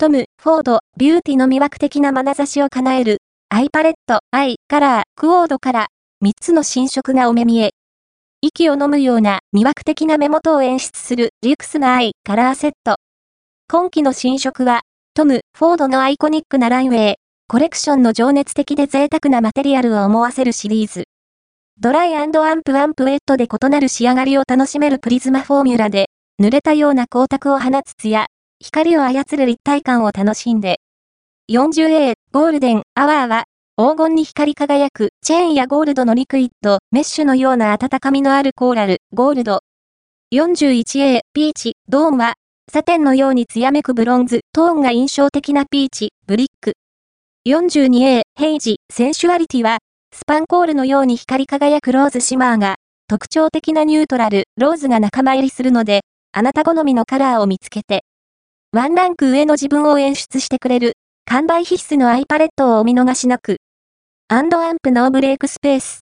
トム、フォード、ビューティの魅惑的な眼差しを叶える、アイパレット、アイ、カラー、クオードから、3つの新色がお目見え。息を飲むような魅惑的な目元を演出するリュクスなアイ、カラーセット。今季の新色は、トム、フォードのアイコニックなランウェイ、コレクションの情熱的で贅沢なマテリアルを思わせるシリーズ。ドライアンプアンプウェットで異なる仕上がりを楽しめるプリズマフォーミュラで、濡れたような光沢を放つ艶、光を操る立体感を楽しんで。40A ゴールデンアワーは黄金に光り輝くチェーンやゴールドのリクイッド、メッシュのような温かみのあるコーラル、ゴールド。41A ピーチ、ドーンはサテンのように艶めくブロンズ、トーンが印象的なピーチ、ブリック。42A ヘイジ、センシュアリティはスパンコールのように光り輝くローズシマーが特徴的なニュートラル、ローズが仲間入りするので、あなた好みのカラーを見つけて。ワンランク上の自分を演出してくれる、完売必須のアイパレットをお見逃しなく。アンドアンプノーブレイクスペース。